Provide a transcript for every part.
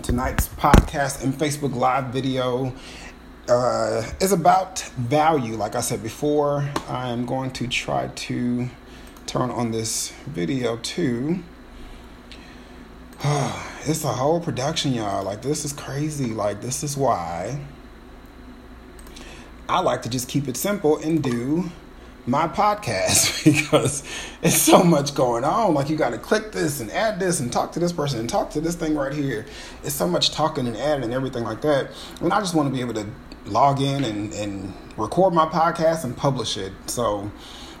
Tonight's podcast and Facebook Live video uh, is about value. Like I said before, I'm going to try to turn on this video too. it's a whole production, y'all. Like, this is crazy. Like, this is why I like to just keep it simple and do my podcast because it's so much going on. Like you got to click this and add this and talk to this person and talk to this thing right here. It's so much talking and adding and everything like that. And I just want to be able to log in and, and record my podcast and publish it. So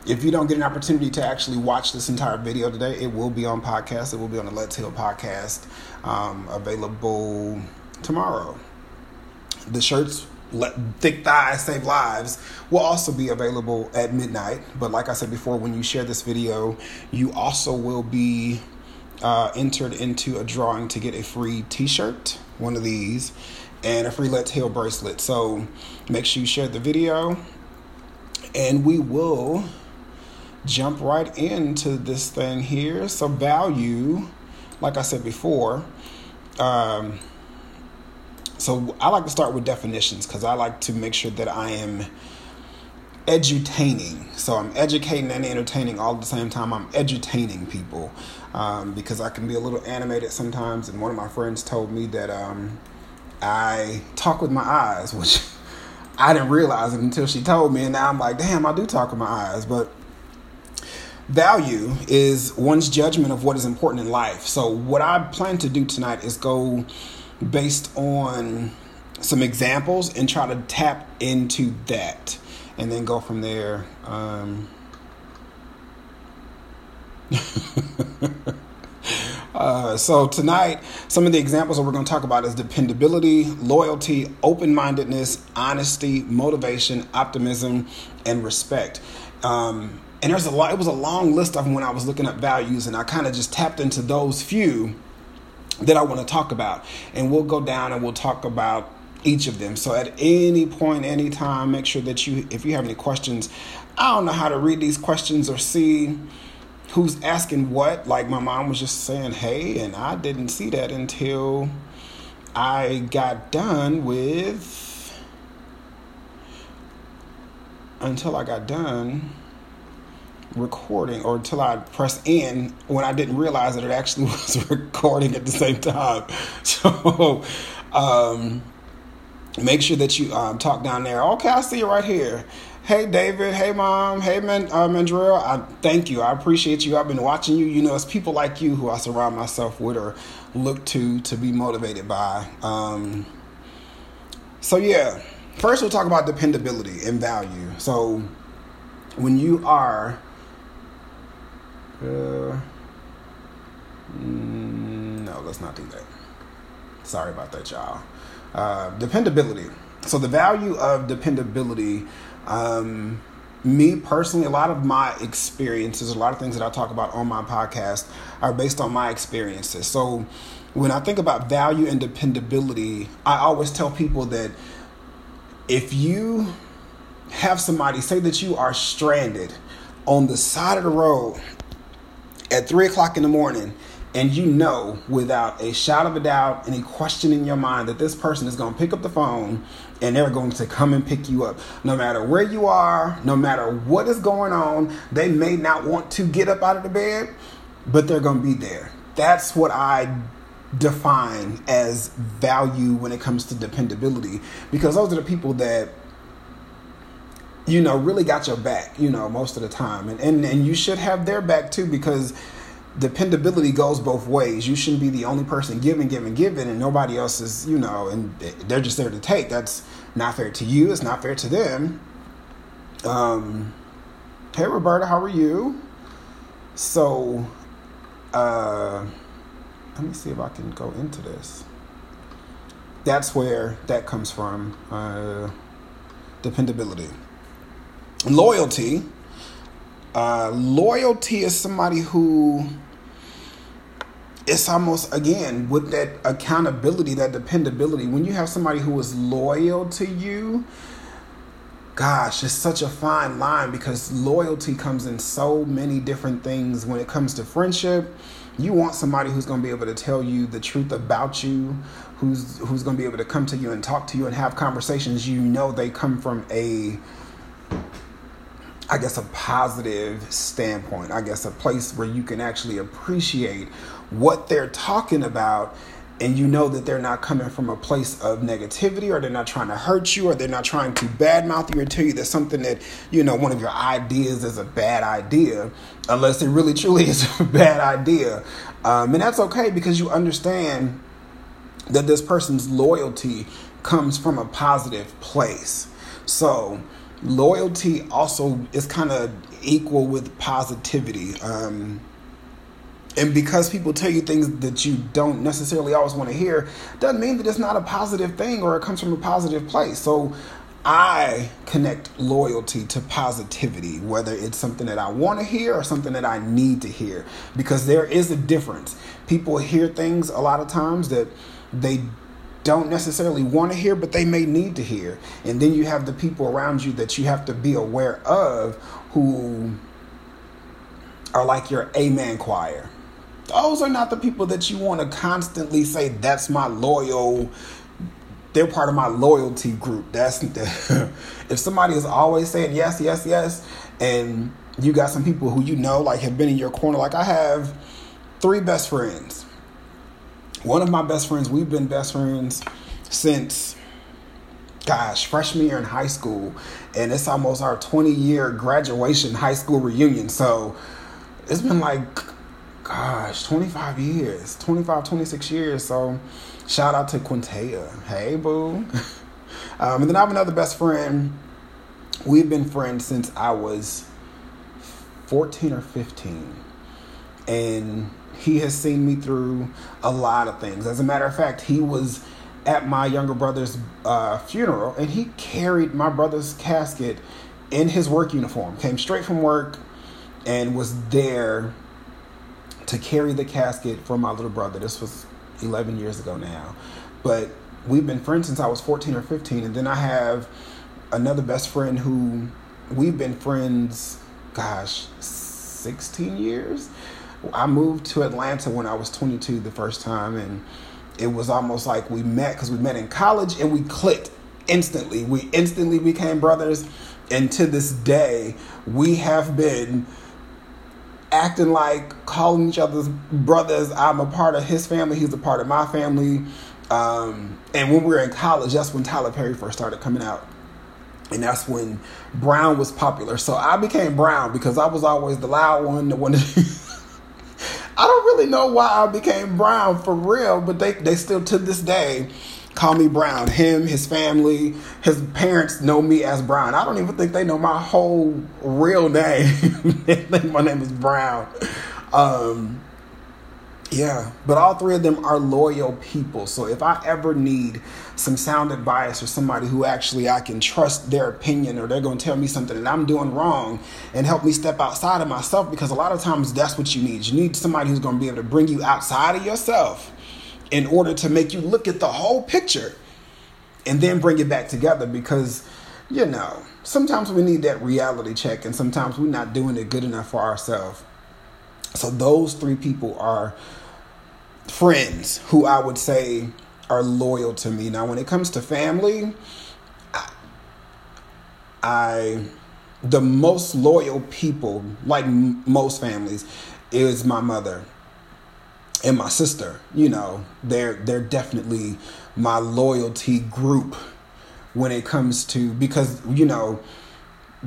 if you don't get an opportunity to actually watch this entire video today, it will be on podcast. It will be on the Let's Heal podcast, um, available tomorrow. The shirts thick thighs save lives will also be available at midnight. But like i said before when you share this video you also will be uh, entered into a drawing to get a free t-shirt one of these and a free let's heal bracelet. So make sure you share the video and we will jump right into this thing here. So value like i said before um, so I like to start with definitions because I like to make sure that I am edutaining. So I'm educating and entertaining all at the same time. I'm edutaining people um, because I can be a little animated sometimes. And one of my friends told me that um, I talk with my eyes, which I didn't realize it until she told me. And now I'm like, damn, I do talk with my eyes. But value is one's judgment of what is important in life. So what I plan to do tonight is go based on some examples and try to tap into that and then go from there. Um, uh, so tonight, some of the examples that we're going to talk about is dependability, loyalty, open-mindedness, honesty, motivation, optimism, and respect. Um, and there's a lot. It was a long list of them when I was looking up values, and I kind of just tapped into those few that I want to talk about. And we'll go down and we'll talk about each of them. So at any point, any time, make sure that you, if you have any questions, I don't know how to read these questions or see who's asking what. Like my mom was just saying, hey, and I didn't see that until I got done with, until I got done recording or until I pressed in when I didn't realize that it actually was recording at the same time. So um, make sure that you um, talk down there. Okay, I see you right here. Hey David, hey mom, hey Man uh, Mandrell. I thank you. I appreciate you. I've been watching you. You know, it's people like you who I surround myself with or look to to be motivated by. Um, so yeah, first we'll talk about dependability and value. So when you are uh, mm, no, let's not do that. Sorry about that, y'all. Uh, dependability. So the value of dependability. Um, me personally, a lot of my experiences, a lot of things that I talk about on my podcast are based on my experiences. So when I think about value and dependability, I always tell people that if you have somebody say that you are stranded on the side of the road at three o'clock in the morning and you know without a shot of a doubt, any question in your mind that this person is going to pick up the phone and they're going to come and pick you up. No matter where you are, no matter what is going on, they may not want to get up out of the bed, but they're going to be there. That's what I define as value when it comes to dependability because those are the people that you know, really got your back, you know, most of the time. And, and, and you should have their back too because dependability goes both ways. You shouldn't be the only person giving, giving, giving, and nobody else is, you know, and they're just there to take. That's not fair to you. It's not fair to them. Um, hey, Roberta, how are you? So, uh, let me see if I can go into this. That's where that comes from. Uh, dependability. Loyalty. Uh, loyalty is somebody who it's almost again with that accountability, that dependability. When you have somebody who is loyal to you, gosh, it's such a fine line because loyalty comes in so many different things when it comes to friendship, You want somebody who's going to be able to tell you the truth about you, who's who's going to be able to come to you and talk to you and have conversations. You know they come from a I guess a positive standpoint. I guess a place where you can actually appreciate what they're talking about and you know that they're not coming from a place of negativity or they're not trying to hurt you or they're not trying to badmouth you or tell you that something that you know one of your ideas is a bad idea unless it really truly is a bad idea um, and that's okay because you understand that this person's loyalty comes from a positive place so loyalty also is kind of equal with positivity um, and because people tell you things that you don't necessarily always want to hear doesn't mean that it's not a positive thing or it comes from a positive place. So i connect loyalty to positivity whether it's something that i want to hear or something that i need to hear because there is a difference. People hear things a lot of times that they don't necessarily want to hear, but they may need to hear. And then you have the people around you that you have to be aware of who are like your amen choir. Those are not the people that you want to constantly say that's my loyal they're part of my loyalty group. That's the, if somebody is always saying yes yes yes and you got some people who you know like have been in your corner like i have three best friends one of my best friends we've been best friends since gosh freshman year in high school and it's almost our 20 year graduation high school reunion so it's been like gosh, 25 years, 25, 26 years. So shout out to Quintea. Hey, boo. um, and then I have another best friend. We've been friends since I was 14 or 15. And he has seen me through a lot of things. As a matter of fact, he was at my younger brother's uh, funeral and he carried my brother's casket in his work uniform, came straight from work and was there to carry the casket for my little brother. This was 11 years ago now. But we've been friends since I was 14 or 15. And then I have another best friend who we've been friends, gosh, 16 years. I moved to Atlanta when I was 22 the first time. And it was almost like we met because we met in college and we clicked instantly. We instantly became brothers. And to this day, we have been acting like calling each other's brothers. I'm a part of his family. He's a part of my family. Um, and when we were in college, that's when Tyler Perry first started coming out. And that's when Brown was popular. So I became Brown because I was always the loud one, the one I don't really know why I became Brown for real, but they, they still to this day call me Brown. Him, his family, his parents know me as Brown. I don't even think they know my whole real name. they think my name is Brown. Um, yeah, but all three of them are loyal people. So if I ever need some sound advice or somebody who actually I can trust their opinion or they're going to tell me something that I'm doing wrong and help me step outside of myself, because a lot of times that's what you need. You need somebody who's going to be able to bring you outside of yourself in order to make you look at the whole picture and then bring it back together because you know sometimes we need that reality check and sometimes we're not doing it good enough for ourselves so those three people are friends who i would say are loyal to me. Now when it comes to family I, I the most loyal people like m- most families is my mother and my sister, you know, they're they're definitely my loyalty group when it comes to because you know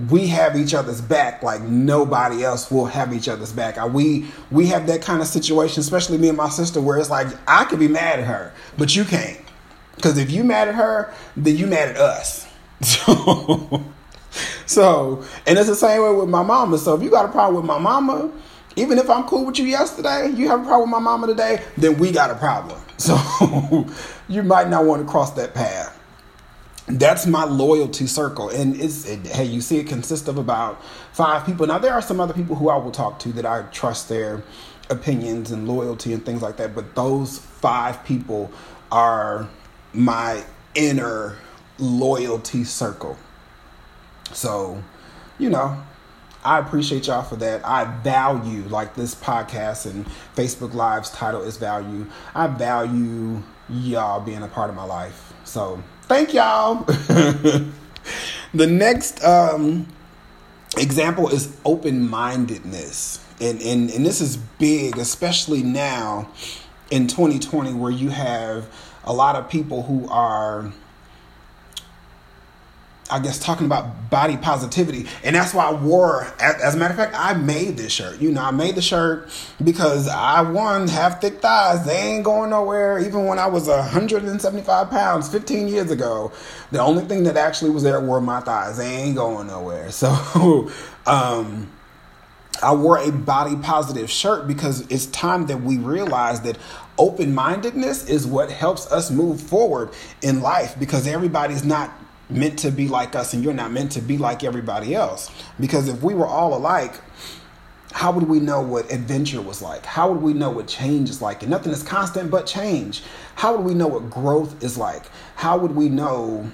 we have each other's back like nobody else will have each other's back. We we have that kind of situation, especially me and my sister, where it's like I could be mad at her, but you can't, because if you mad at her, then you mad at us. So, so and it's the same way with my mama. So if you got a problem with my mama, even if I'm cool with you yesterday, you have a problem with my mama today, then we got a problem. So you might not want to cross that path. That's my loyalty circle. And it's, it, hey, you see, it consists of about five people. Now, there are some other people who I will talk to that I trust their opinions and loyalty and things like that. But those five people are my inner loyalty circle. So, you know, I appreciate y'all for that. I value like this podcast and Facebook Live's title is value. I value y'all being a part of my life. So thank y'all. the next um, example is open mindedness. And, and, and this is big, especially now in 2020, where you have a lot of people who are I guess talking about body positivity, and that's why I wore. As, a matter of fact, I made this shirt. You know, I made the shirt because I one have thick thighs. They ain't going nowhere. Even when I was 175 pounds 15 years ago, the only thing that actually was there were my thighs. They ain't going nowhere. So, um, I wore a body positive shirt because it's time that we realize that open mindedness is what helps us move forward in life because everybody's not meant to be like us and you're not meant to be like everybody else. Because if we were all alike, how would we know what adventure was like? How would we know what change is like? And nothing is constant but change. How would we know what growth is like? How would we know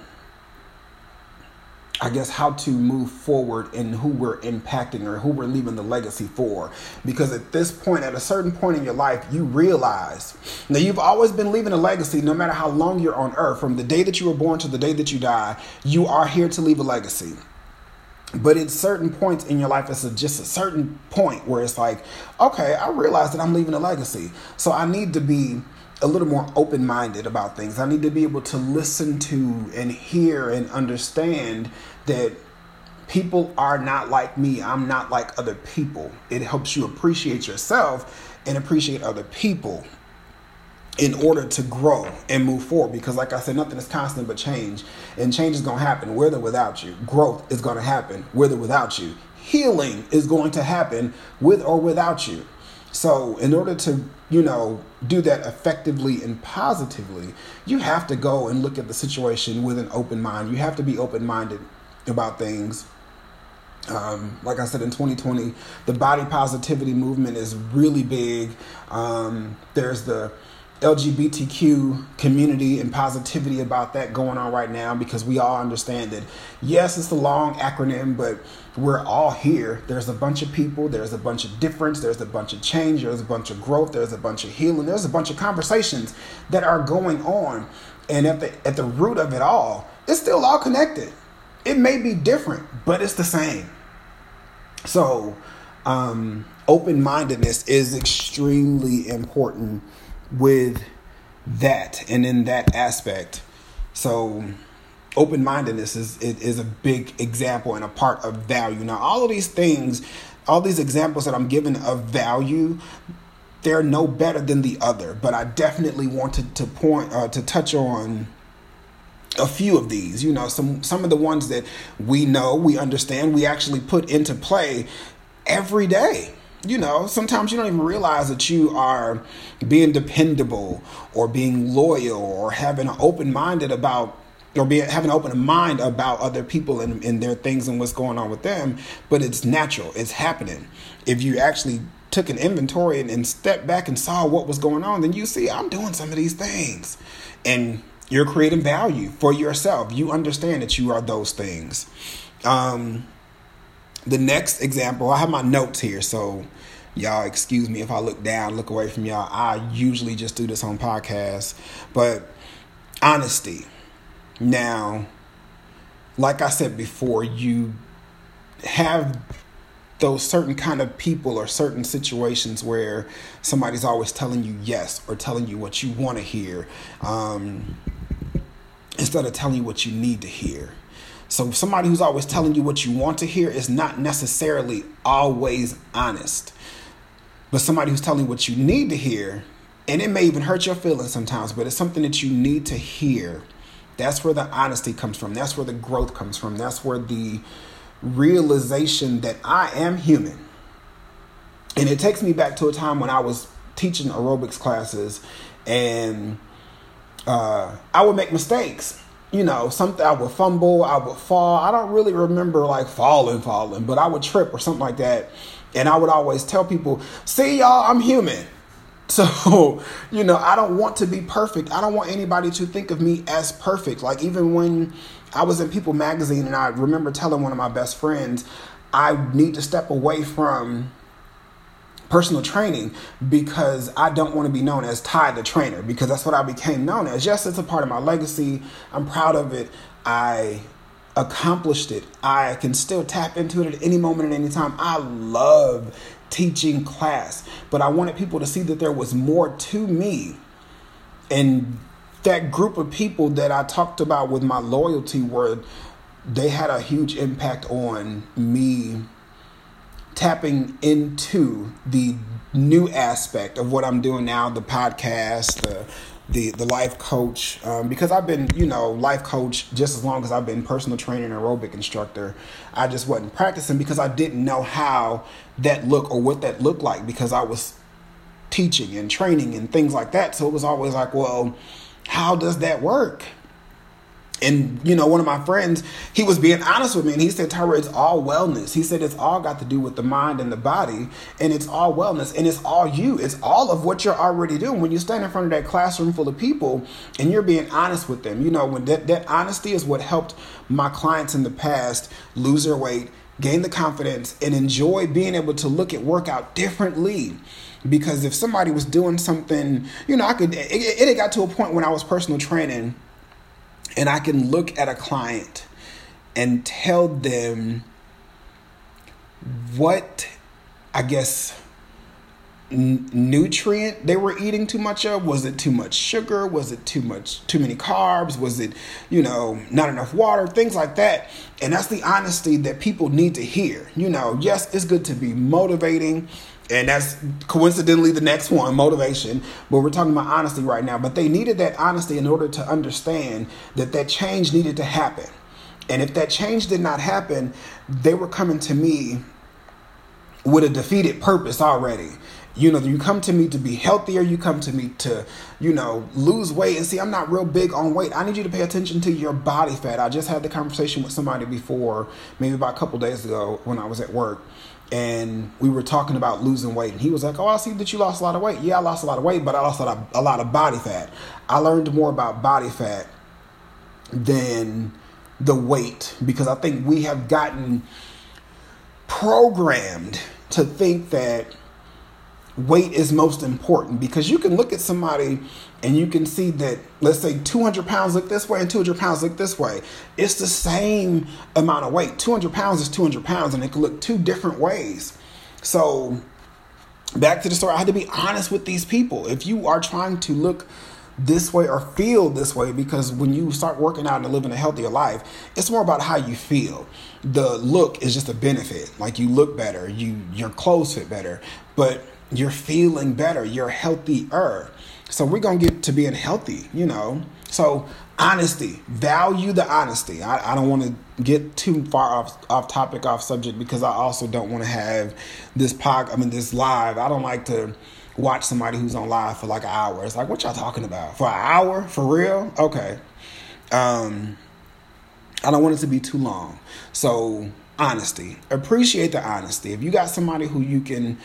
I guess, how to move forward and who we're impacting or who we're leaving the legacy for. Because at this point, at a certain point in your life, you realize now you've always been leaving a legacy no matter how long you're on earth. From the day that you were born to the day that you die, you are here to leave a legacy. But at certain points in your life, it's a, just a certain point where it's like, okay, I realize that I'm leaving a legacy. So I need to be a little more open minded about things. I need to be able to listen to and hear and understand that people are not like me. I'm not like other people. It helps you appreciate yourself and appreciate other people in order to grow and move forward. Because like i said nothing is constant but change. And change is going to happen with or without you. Growth is going to happen with or without you. Healing is going to happen with or without you. So in order to you know do that effectively and positively you have to go and look at the situation with an open mind. You have to be open minded about things. Um, like I said, in 2020, the body positivity movement is really big. Um, there's the LGBTQ community and positivity about that going on right now because we all understand that, yes, it's a long acronym, but we're all here. There's a bunch of people, there's a bunch of difference, there's a bunch of change, there's a bunch of growth, there's a bunch of healing, there's a bunch of conversations that are going on. And at the, at the root of it all, it's still all connected it may be different, but it's the same. So, um, open mindedness is extremely important with that and in that aspect. So, open mindedness is is a big example and a part of value. Now, all of these things, all these examples that I'm giving of value, they're no better than the other. But I definitely wanted to point uh, to touch on a few of these you know some some of the ones that we know we understand we actually put into play every day. You know sometimes you don't even realize that you are being dependable or being loyal or having an open minded about or be having an open mind about other people and, and their things and what's going on with them but it's natural it's happening. If you actually took an inventory and, and stepped back and saw what was going on then you see i'm doing some of these things. And you're creating value for yourself. You understand that you are those things. Um, the next example, I have my notes here, so y'all excuse me if I look down, look away from y'all. I usually just do this on podcasts, but honesty. Now, like I said before, you have those certain kind of people or certain situations where somebody's always telling you yes or telling you what you want to hear. Um, instead of telling you what you need to hear. So somebody who's always telling you what you want to hear is not necessarily always honest. But somebody who's telling you what you need to hear, and it may even hurt your feelings sometimes, but it's something that you need to hear. That's where the honesty comes from. That's where the growth comes from. That's where the realization that I am human. And it takes me back to a time when I was teaching aerobics classes and uh, I would make mistakes. You know, something I would fumble, I would fall. I don't really remember like falling, falling, but I would trip or something like that. And I would always tell people, see, y'all, I'm human. So, you know, I don't want to be perfect. I don't want anybody to think of me as perfect. Like, even when I was in People magazine and I remember telling one of my best friends, I need to step away from personal training because I don't want to be known as Ty the trainer because that's what I became known as. Yes, it's a part of my legacy. I'm proud of it. I accomplished it. I can still tap into it at any moment at any time. I love teaching class, but I wanted people to see that there was more to me. And that group of people that I talked about with my loyalty were they had a huge impact on me tapping into the new aspect of what I'm doing now, the podcast, the the the life coach, um, because I've been you know life coach just as long as I've been personal trainer and aerobic instructor. I just wasn't practicing because I didn't know how that look or what that looked like because I was teaching and training and things like that. So it was always like, well, how does that work? And you know, one of my friends, he was being honest with me, and he said, "Tyra, it's all wellness." He said, "It's all got to do with the mind and the body, and it's all wellness, and it's all you. It's all of what you're already doing when you stand in front of that classroom full of people, and you're being honest with them. You know, when that that honesty is what helped my clients in the past lose their weight, gain the confidence, and enjoy being able to look at workout differently." Because if somebody was doing something, you know, I could. It, it, it got to a point when I was personal training and I can look at a client and tell them what I guess n- nutrient they were eating too much of. Was it too much sugar? Was it too much too many carbs? Was it you know not enough water? Things like that. And that's the honesty that people need to hear. You know yes it's good to be motivating and that's coincidentally the next one motivation. But we're talking about honesty right now. But they needed that honesty in order to understand that that change needed to happen. And if that change did not happen they were coming to me with a defeated purpose already. You know you come to me to be healthier. You come to me to you know lose weight. And see i'm not real big on weight. I need you to pay attention to your body fat. I just had the conversation with somebody before maybe about a couple days ago when i was at work and we were talking about losing weight and he was like oh i see that you lost a lot of weight. Yeah i lost a lot of weight but i lost a lot of, a lot of body fat. I learned more about body fat than the weight because i think we have gotten programmed to think that weight is most important because you can look at somebody and you can see that let's say 200 pounds look this way and 200 pounds look this way. It's the same amount of weight. 200 pounds is 200 pounds and it can look two different ways. So back to the story i had to be honest with these people. If you are trying to look this way or feel this way because when you start working out and living a healthier life it's more about how you feel. The look is just a benefit. Like you look better. You your clothes fit better. But you're feeling better, you're healthier. So we're gonna get to being healthy, you know. So honesty, value the honesty. I, I don't want to get too far off off topic, off subject, because I also don't want to have this pod. I mean, this live. I don't like to watch somebody who's on live for like an hour. It's like, what y'all talking about? For an hour? For real? Okay. Um, I don't want it to be too long. So honesty, appreciate the honesty. If you got somebody who you can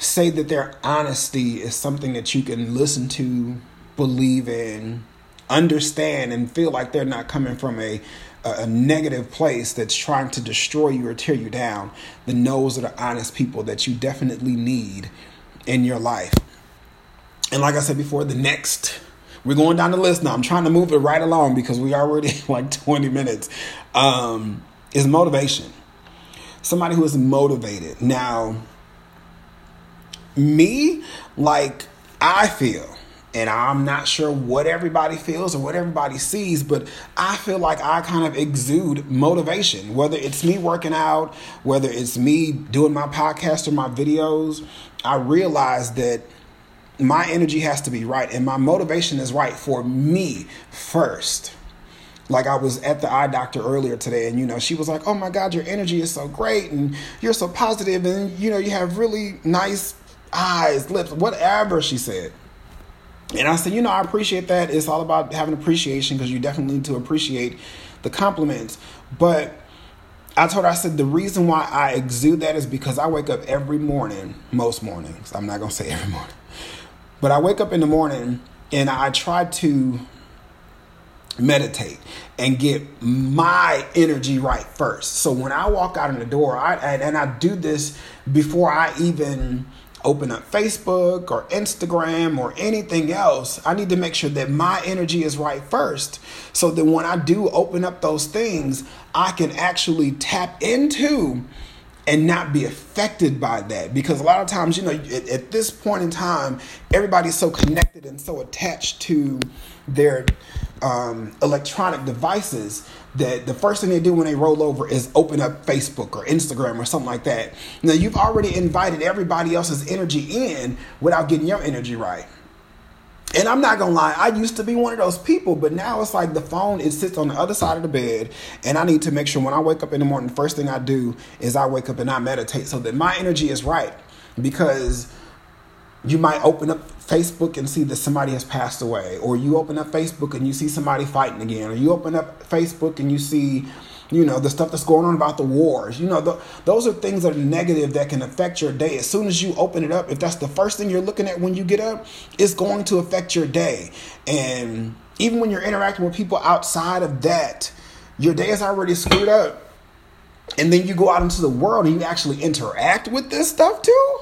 say that their honesty is something that you can listen to, believe in, understand, and feel like they're not coming from a a negative place that's trying to destroy you or tear you down, then those are the honest people that you definitely need in your life. And like I said before, the next we're going down the list now. I'm trying to move it right along because we already like 20 minutes. Um, is motivation. Somebody who is motivated. Now, me, like I feel, and I'm not sure what everybody feels or what everybody sees, but I feel like I kind of exude motivation. Whether it's me working out, whether it's me doing my podcast or my videos, I realize that my energy has to be right and my motivation is right for me first like I was at the eye doctor earlier today, and you know, she was like, "Oh my God, your energy is so great, and you're so positive, and you know, you have really nice eyes, lips, whatever she said. And I said, you know, I appreciate that. It's all about having appreciation because you definitely need to appreciate the compliments. But I told her, I said, the reason why I exude that is because I wake up every morning, most mornings. I'm not going to say every morning. But I wake up in the morning and I try to meditate and get my energy right first. So when I walk out in the door, I and I do this before I even open up Facebook or Instagram or anything else, I need to make sure that my energy is right first. So that when I do open up those things, I can actually tap into and not be affected by that because a lot of times you know at, at, this point in time everybody's so connected and so attached to their um, electronic devices that the first thing they do when they roll over is open up Facebook or Instagram or something like that. Now you've already invited everybody else's energy in without getting your energy right. And I'm not gonna lie, I used to be one of those people, but now it's like the phone it sits on the other side of the bed, and I need to make sure when I wake up in the morning, the first thing I do is I wake up and I meditate so that my energy is right. Because you might open up Facebook and see that somebody has passed away, or you open up Facebook and you see somebody fighting again, or you open up Facebook and you see, you know, the stuff that's going on about the wars. You know, the, those are things that are negative that can affect your day. As soon as you open it up, if that's the first thing you're looking at when you get up, it's going to affect your day. And even when you're interacting with people outside of that, your day is already screwed up. And then you go out into the world and you actually interact with this stuff too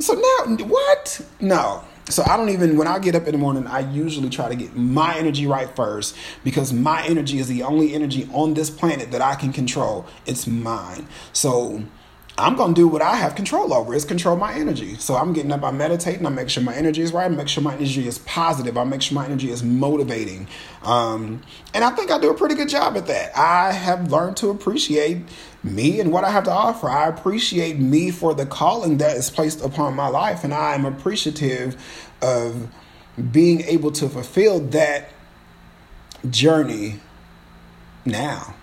so now, what? No. So I don't even when I get up in the morning, I usually try to get my energy right first because my energy is the only energy on this planet that I can control. It's mine. So I'm gonna do what I have control over. Is control my energy. So I'm getting up, I'm meditating, I make sure my energy is right, I make sure my energy is positive, I make sure my energy is motivating. Um, and I think I do a pretty good job at that. I have learned to appreciate me and what I have to offer. I appreciate me for the calling that is placed upon my life, and I am appreciative of being able to fulfill that journey now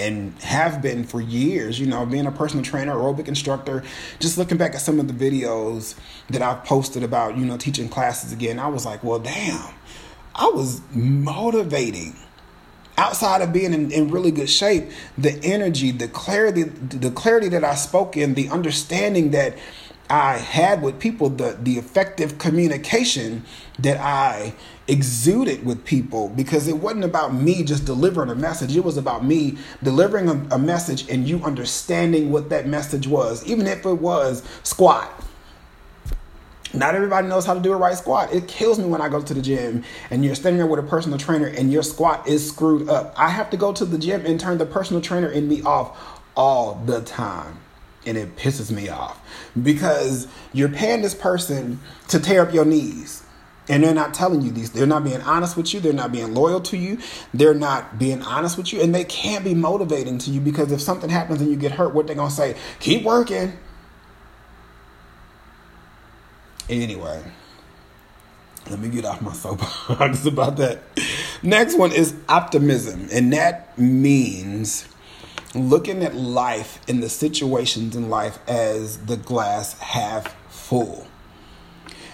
and have been for years, you know, being a personal trainer, aerobic instructor, just looking back at some of the videos that I've posted about, you know, teaching classes again, I was like, well, damn, I was motivating. Outside of being in, in really good shape, the energy, the clarity, the clarity that I spoke in, the understanding that I had with people, the the effective communication that I exuded with people because it wasn't about me just delivering a message. It was about me delivering a, a message and you understanding what that message was, even if it was squat not everybody knows how to do a right squat. It kills me when I go to the gym and you're standing there with a personal trainer and your squat is screwed up. I have to go to the gym and turn the personal trainer in me off all the time. And it pisses me off because you're paying this person to tear up your knees. And they're not telling you these. They're not being honest with you. They're not being loyal to you. They're not being honest with you. And they can't be motivating to you because if something happens and you get hurt, what they're going to say? Keep working Anyway, let me get off my soapbox about that. Next one is optimism, and that means looking at life and the situations in life as the glass half full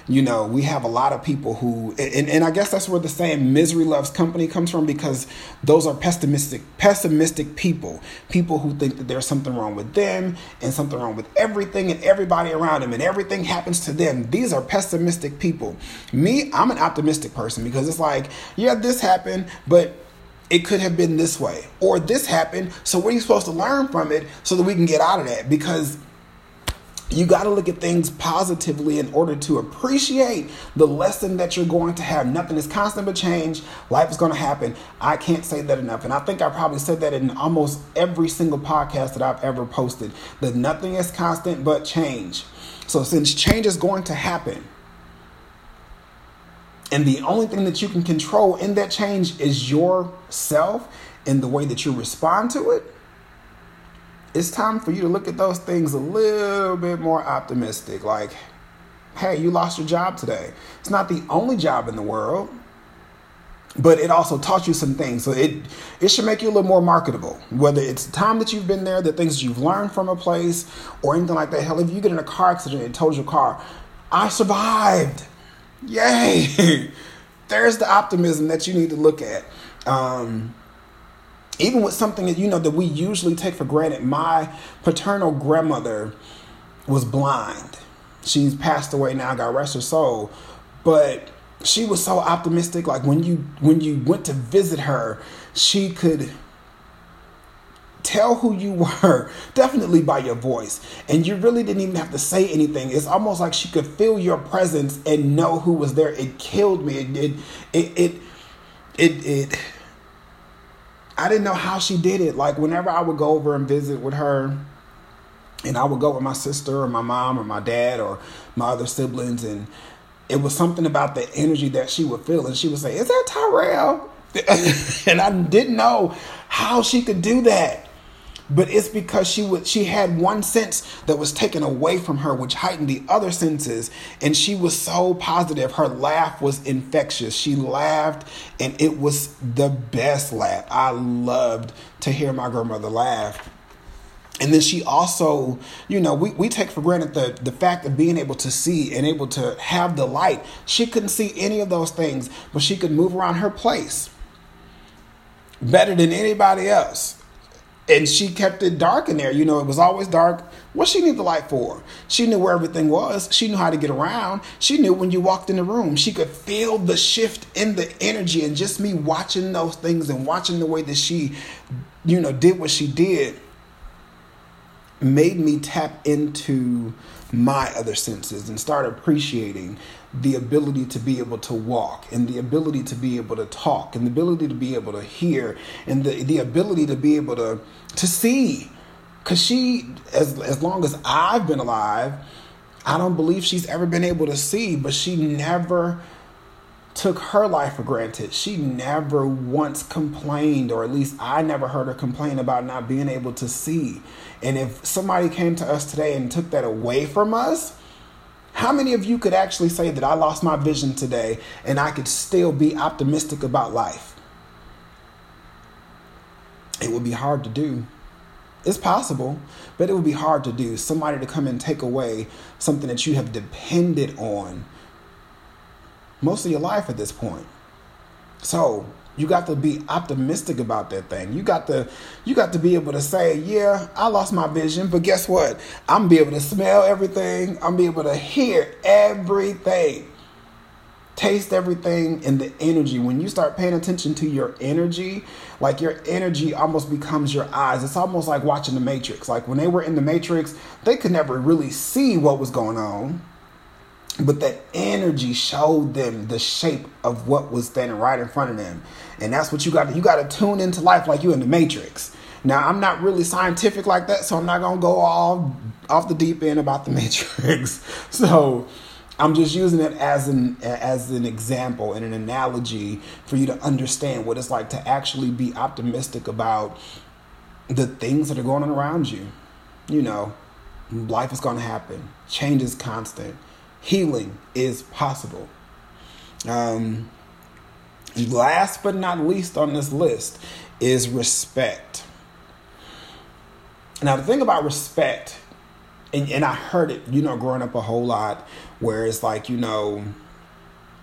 you know, we have a lot of people who, and, and I guess that's where the saying misery loves company comes from because those are pessimistic, pessimistic people. People who think that there's something wrong with them and something wrong with everything and everybody around them and everything happens to them. These are pessimistic people. Me, I'm an optimistic person because it's like, yeah, this happened, but it could have been this way or this happened. So what are you supposed to learn from it so that we can get out of that? Because you got to look at things positively in order to appreciate the lesson that you're going to have. Nothing is constant but change. Life is going to happen. I can't say that enough. And I think I probably said that in almost every single podcast that I've ever posted that nothing is constant but change. So, since change is going to happen, and the only thing that you can control in that change is yourself and the way that you respond to it it's time for you to look at those things a little bit more optimistic. Like, hey, you lost your job today. It's not the only job in the world, but it also taught you some things. So it it should make you a little more marketable. Whether it's the time that you've been there, the things you've learned from a place, or anything like that. Hell, if you get in a car accident and told your car, I survived. Yay! There's the optimism that you need to look at. Um, even with something that you know that we usually take for granted my paternal grandmother was blind she's passed away now god rest her soul but she was so optimistic. Like when you when you went to visit her, she could tell who you were definitely by your voice. And you really didn't even have to say anything. It's almost like she could feel your presence and know who was there. It killed me. It it it it, it, it I didn't know how she did it. Like whenever I would go over and visit with her, and I would go with my sister or my mom or my dad or my other siblings, and it was something about the energy that she would feel, and she would say, "Is that Tyrell?" and I didn't know how she could do that but it's because she would she had one sense that was taken away from her which heightened the other senses and she was so positive. Her laugh was infectious. She laughed and it was the best laugh. I loved to hear my grandmother laugh. And then she also, you know, we, we take for granted the, the fact of being able to see and able to have the light. She couldn't see any of those things, but she could move around her place better than anybody else and she kept it dark in there. You know, it was always dark. What she need the light for? She knew where everything was. She knew how to get around. She knew when you walked in the room. She could feel the shift in the energy, and just me watching those things and watching the way that she, you know, did what she did, made me tap into my other senses and start appreciating the ability to be able to walk and the ability to be able to talk and the ability to be able to hear and the, the ability to be able to to see. Because she as as long as i've been alive i don't believe she's ever been able to see but she never took her life for granted. She never once complained or at least i never heard her complain about not being able to see. And if somebody came to us today and took that away from us how many of you could actually say that I lost my vision today and I could still be optimistic about life? It would be hard to do. It's possible, but it would be hard to do. Somebody to come and take away something that you have depended on most of your life at this point. So, you got to be optimistic about that thing. You got to you got to be able to say, "Yeah, I lost my vision, but guess what? I'm be able to smell everything. I'm be able to hear everything." Taste everything and the energy. When you start paying attention to your energy, like your energy almost becomes your eyes. It's almost like watching the Matrix. Like when they were in the Matrix, they could never really see what was going on but that energy showed them the shape of what was standing right in front of them. And that's what you got you got to tune into life like you in the matrix. Now i'm not really scientific like that so i'm not gonna go all off the deep end about the matrix. So i'm just using it as an as an example and an analogy for you to understand what it's like to actually be optimistic about the things that are going on around you. You know life is going to happen. Change is constant healing is possible. Um, last but not least on this list is respect. Now, the thing about respect, and, and I heard it, you know, growing up a whole lot, where it's like, you know,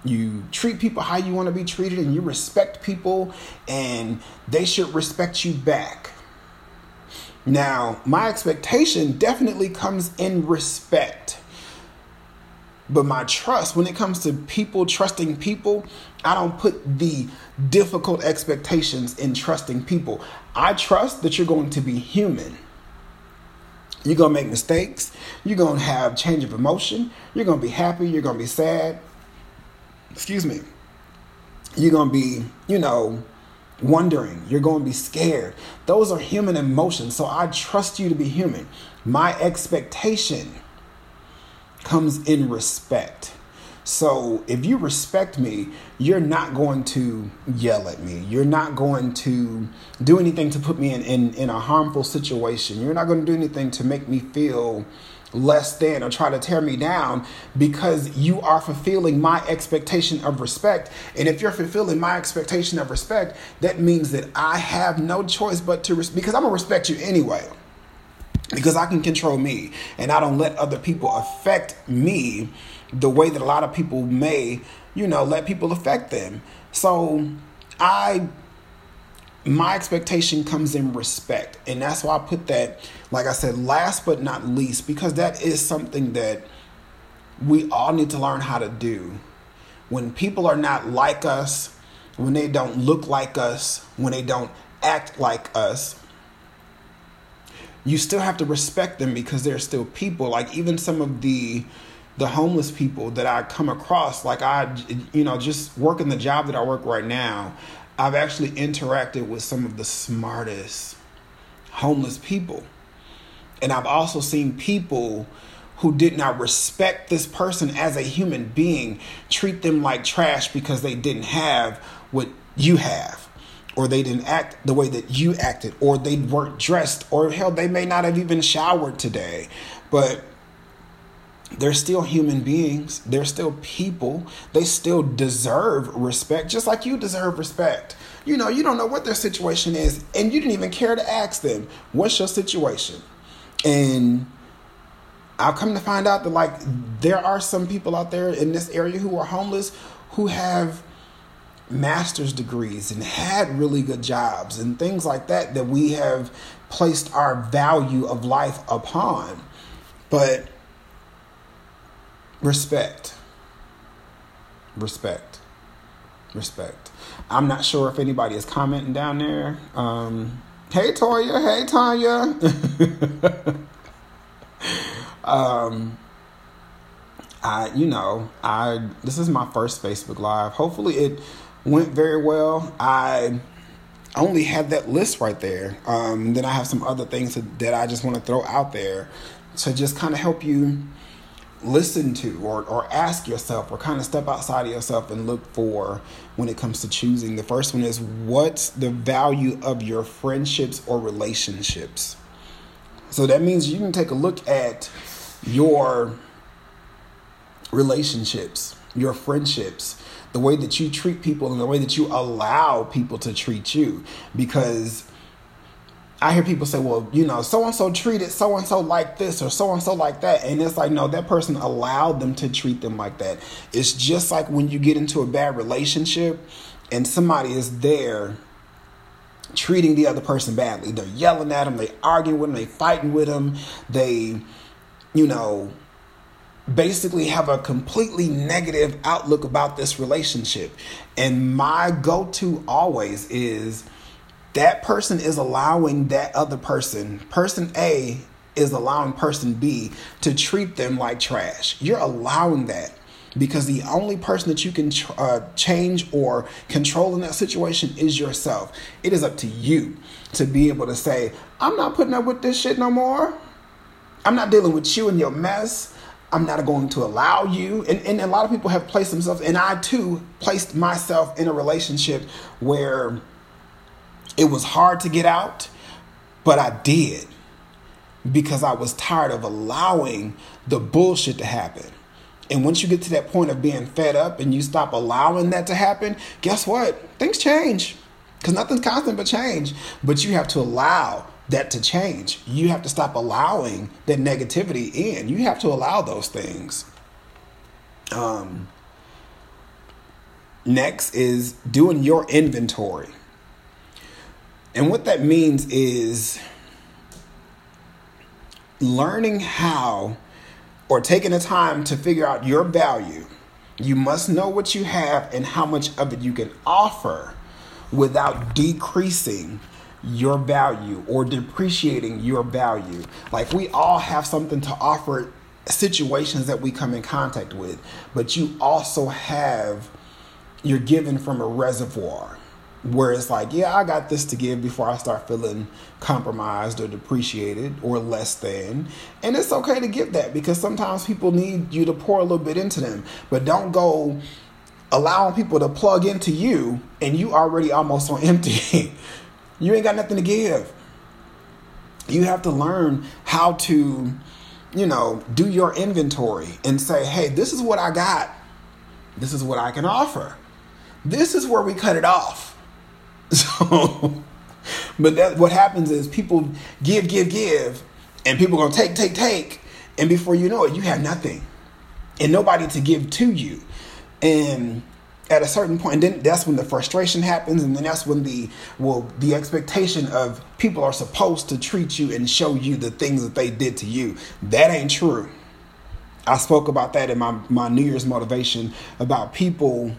you treat people how you want to be treated and you respect people and they should respect you back. Now, my expectation definitely comes in respect. But my trust, when it comes to people trusting people, I don't put the difficult expectations in trusting people. I trust that you're going to be human. You're going to make mistakes. You're going to have change of emotion. You're going to be happy. You're going to be sad. Excuse me. You're going to be, you know, wondering. You're going to be scared. Those are human emotions. So I trust you to be human. My expectation comes in respect. So if you respect me, you're not going to yell at me. You're not going to do anything to put me in, in, in a harmful situation. You're not going to do anything to make me feel less than or try to tear me down because you are fulfilling my expectation of respect. And if you're fulfilling my expectation of respect, that means that I have no choice but to, res- because I'm going to respect you anyway because I can control me and I don't let other people affect me the way that a lot of people may, you know, let people affect them. So I my expectation comes in respect. And that's why I put that, like I said, last but not least, because that is something that we all need to learn how to do when people are not like us, when they don't look like us, when they don't act like us, you still have to respect them because they're still people. Like even some of the the homeless people that I come across, like I, you know, just working the job that I work right now, I've actually interacted with some of the smartest homeless people. And I've also seen people who did not respect this person as a human being treat them like trash because they didn't have what you have or they didn't act the way that you acted or they weren't dressed or hell they may not have even showered today. But they're still human beings. They're still people. They still deserve respect just like you deserve respect. You know you don't know what their situation is and you didn't even care to ask them what's your situation? And I've come to find out that like there are some people out there in this area who are homeless who have master's degrees and had really good jobs and things like that that we have placed our value of life upon. But respect. Respect. Respect. I'm not sure if anybody is commenting down there. Um, hey Toya, hey Tanya. um, I, you know, I this is my first Facebook Live. Hopefully, it went very well. I only had that list right there. Um, then I have some other things that I just want to throw out there to just kind of help you listen to or, or ask yourself or kind of step outside of yourself and look for when it comes to choosing. The first one is what's the value of your friendships or relationships? So that means you can take a look at your relationships, your friendships, the way that you treat people and the way that you allow people to treat you. Because I hear people say, well, you know, so and so treated so and so like this or so and so like that. And it's like, no, that person allowed them to treat them like that. It's just like when you get into a bad relationship and somebody is there treating the other person badly. They're yelling at them, they arguing with them, they fighting with them, they, you know, basically have a completely negative outlook about this relationship. And my go to always is that person is allowing that other person, person A is allowing person B to treat them like trash. You're allowing that because the only person that you can uh, change or control in that situation is yourself. It is up to you to be able to say, I'm not putting up with this shit no more. I'm not dealing with you and your mess. I'm not going to allow you. And, and a lot of people have placed themselves, and I too placed myself in a relationship where it was hard to get out, but I did because I was tired of allowing the bullshit to happen. And once you get to that point of being fed up and you stop allowing that to happen, guess what? Things change because nothing's constant but change. But you have to allow that to change. You have to stop allowing that negativity in. You have to allow those things. Um, next is doing your inventory. And what that means is learning how or taking the time to figure out your value. You must know what you have and how much of it you can offer without decreasing your value or depreciating your value. Like we all have something to offer situations that we come in contact with, but you also have you're given from a reservoir where it's like, yeah, I got this to give before I start feeling compromised or depreciated or less than. And it's okay to give that because sometimes people need you to pour a little bit into them, but don't go allowing people to plug into you and you already almost on empty. You ain't got nothing to give. You have to learn how to, you know, do your inventory and say, hey, this is what I got. This is what I can offer. This is where we cut it off So, but that what happens is people give, give, give, and people gonna take, take, take, and before you know it, you have nothing, and nobody to give to you, and at a certain point, then that's when the frustration happens, and then that's when the well, the expectation of people are supposed to treat you and show you the things that they did to you. That ain't true. I spoke about that in my, my New Year's motivation about people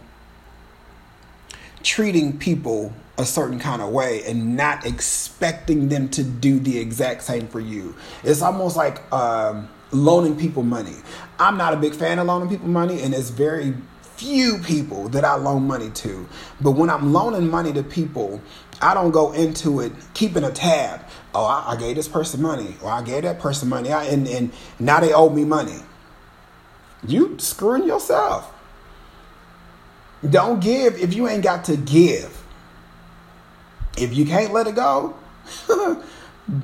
treating people a certain kind of way and not expecting them to do the exact same for you. It's almost like um, loaning people money. I'm not a big fan of loaning people money, and it's very few people that I loan money to. But when I'm loaning money to people, I don't go into it keeping a tab. Oh, I, I gave this person money, or I gave that person money, I, and, and now they owe me money. You screwing yourself. Don't give if you ain't got to give. If you can't let it go,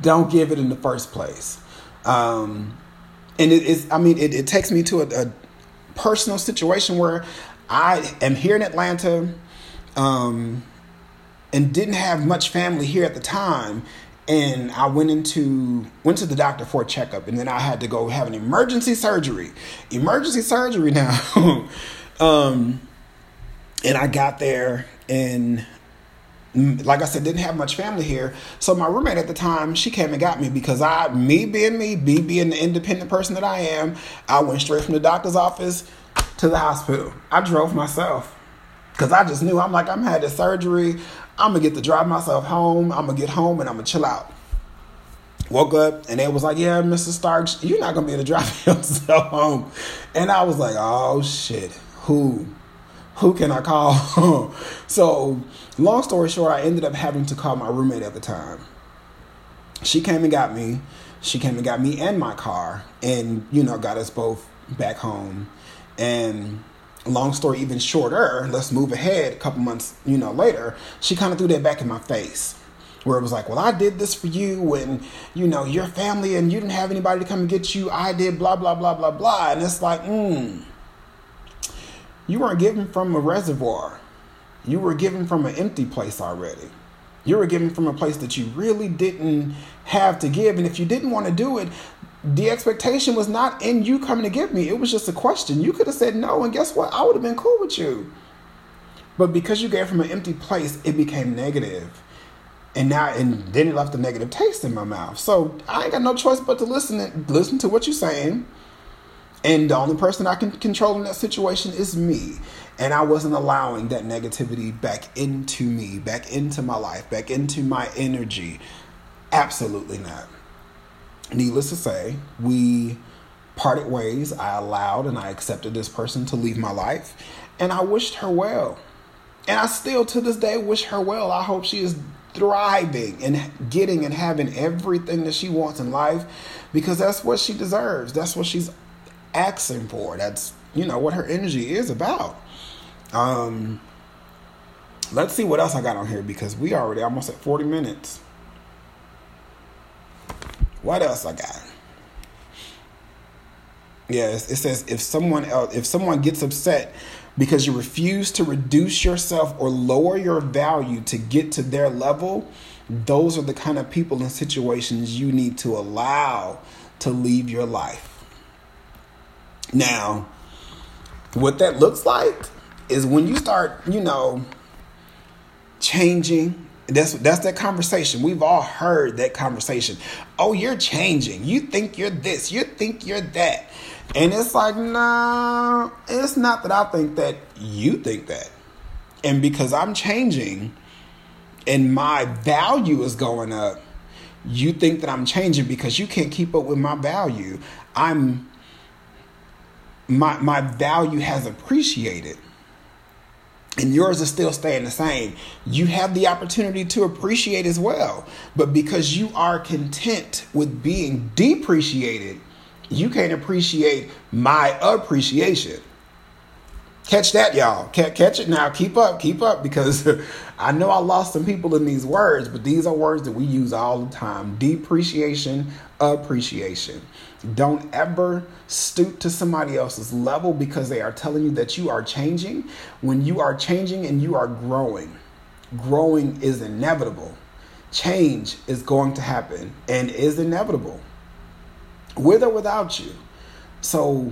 don't give it in the first place. Um, and it is, I mean, it, it takes me to a, a, personal situation where I am here in Atlanta um, and didn't have much family here at the time. And I went into went to the doctor for a checkup, and then I had to go have an emergency surgery. Emergency surgery now. um, and I got there and like I said, didn't have much family here. So my roommate at the time, she came and got me because I, me being me, me being the independent person that I am, I went straight from the doctor's office to the hospital. I drove myself because I just knew I'm like I'm had the surgery. I'm gonna get to drive myself home. I'm gonna get home and I'm gonna chill out. Woke up and they was like, "Yeah, Mr. Starks, you're not gonna be able to drive yourself home." And I was like, "Oh shit, who?" Who can I call? so, long story short, I ended up having to call my roommate at the time. She came and got me. She came and got me and my car, and you know, got us both back home. And long story even shorter, let's move ahead. A couple months, you know, later, she kind of threw that back in my face where it was like, well, I did this for you and, you know, your family and you didn't have anybody to come and get you. I did blah, blah, blah, blah, blah. And it's like, hmm, you weren't given from a reservoir. You were given from an empty place already. You were given from a place that you really didn't have to give. And if you didn't want to do it, the expectation was not in you coming to give me. It was just a question. You could have said no, and guess what? I would have been cool with you. But because you gave from an empty place, it became negative. And now and then it left a negative taste in my mouth. So I ain't got no choice but to listen listen to what you're saying and the only person I can control in that situation is me. And I wasn't allowing that negativity back into me, back into my life, back into my energy. Absolutely not. Needless to say, we parted ways. I allowed and I accepted this person to leave my life. And I wished her well. And I still to this day wish her well. I hope she is thriving and getting and having everything that she wants in life because that's what she deserves. That's what she's asking for. That's you know what her energy is about. Um, let's see what else I got on here because we already almost at forty minutes. What else I got? Yes, it says if someone else, if someone gets upset because you refuse to reduce yourself or lower your value to get to their level, those are the kind of people and situations you need to allow to leave your life. Now, what that looks like is when you start, you know, changing. That's that's that conversation. We've all heard that conversation. Oh, you're changing. You think you're this. You think you're that. And it's like, nah, it's not that I think that. You think that. And because I'm changing and my value is going up, you think that I'm changing because you can't keep up with my value. I'm my my value has appreciated and yours is still staying the same, you have the opportunity to appreciate as well. But because you are content with being depreciated, you can't appreciate my appreciation. Catch that, y'all. Catch it now. Keep up, keep up, because I know I lost some people in these words, but these are words that we use all the time depreciation, appreciation. Don't ever stoop to somebody else's level because they are telling you that you are changing. When you are changing and you are growing, growing is inevitable. Change is going to happen and is inevitable, with or without you. So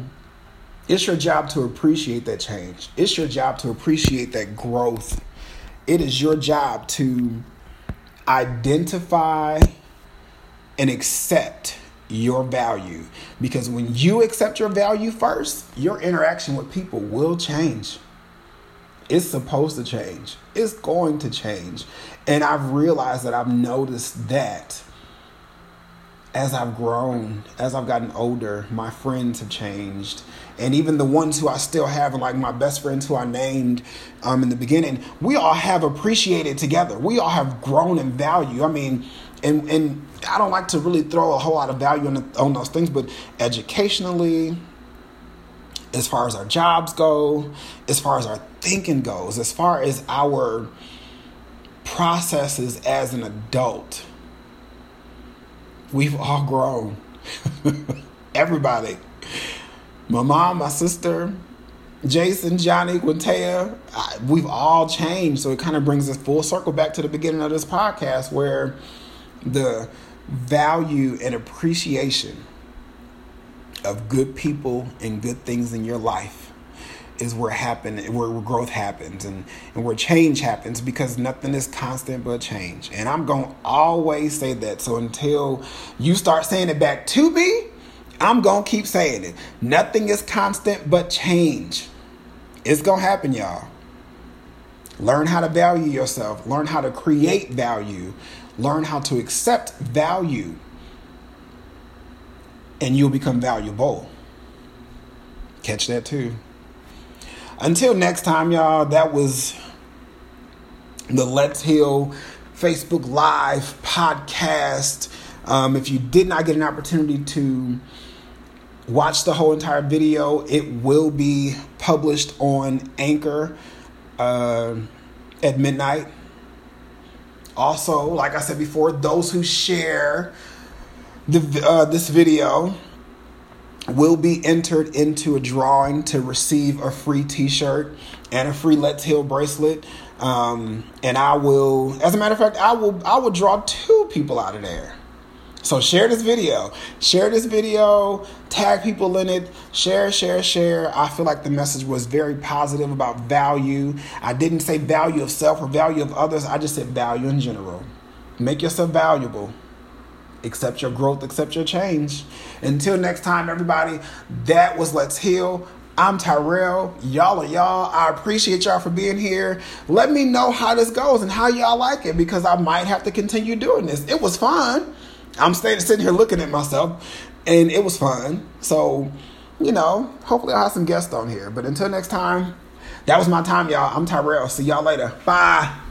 it's your job to appreciate that change. It's your job to appreciate that growth. It is your job to identify and accept your value. Because when you accept your value first, your interaction with people will change. It's supposed to change. It's going to change. And I've realized that I've noticed that as I've grown, as I've gotten older, my friends have changed. And even the ones who I still have, like my best friends who I named um, in the beginning, we all have appreciated together. We all have grown in value. I mean, and, and I don't like to really throw a whole lot of value on, the, on those things, but educationally, as far as our jobs go, as far as our thinking goes, as far as our processes as an adult, we've all grown. Everybody. My mom, my sister, Jason, Johnny, Quintea, we've all changed. So it kind of brings us full circle back to the beginning of this podcast where the value and appreciation of good people and good things in your life is where happen where growth happens and, and where change happens because nothing is constant but change. And I'm gonna always say that. So until you start saying it back to me, I'm gonna keep saying it. Nothing is constant but change. It's gonna happen, y'all. Learn how to value yourself, learn how to create value, learn how to accept value and you'll become valuable. Catch that too. Until next time, y'all, that was the Let's Heal Facebook Live podcast. Um, if you did not get an opportunity to watch the whole entire video, it will be published on Anchor uh, at midnight. Also, like I said before, those who share the, uh, this video will be entered into a drawing to receive a free t-shirt and a free Let's Heal bracelet. Um, and I will, as a matter of fact, I will I will draw two people out of there. So share this video. Share this video. Tag people in it. Share, share, share. I feel like the message was very positive about value. I didn't say value of self or value of others. I just said value in general. Make yourself valuable accept your growth, accept your change. Until next time, everybody, that was Let's Heal. I'm Tyrell. Y'all are y'all. I appreciate y'all for being here. Let me know how this goes and how y'all like it because I might have to continue doing this. It was fun. I'm staying sitting here looking at myself and it was fun. So, you know, hopefully I'll have some guests on here. But until next time, that was my time, y'all. I'm Tyrell. See y'all later. Bye.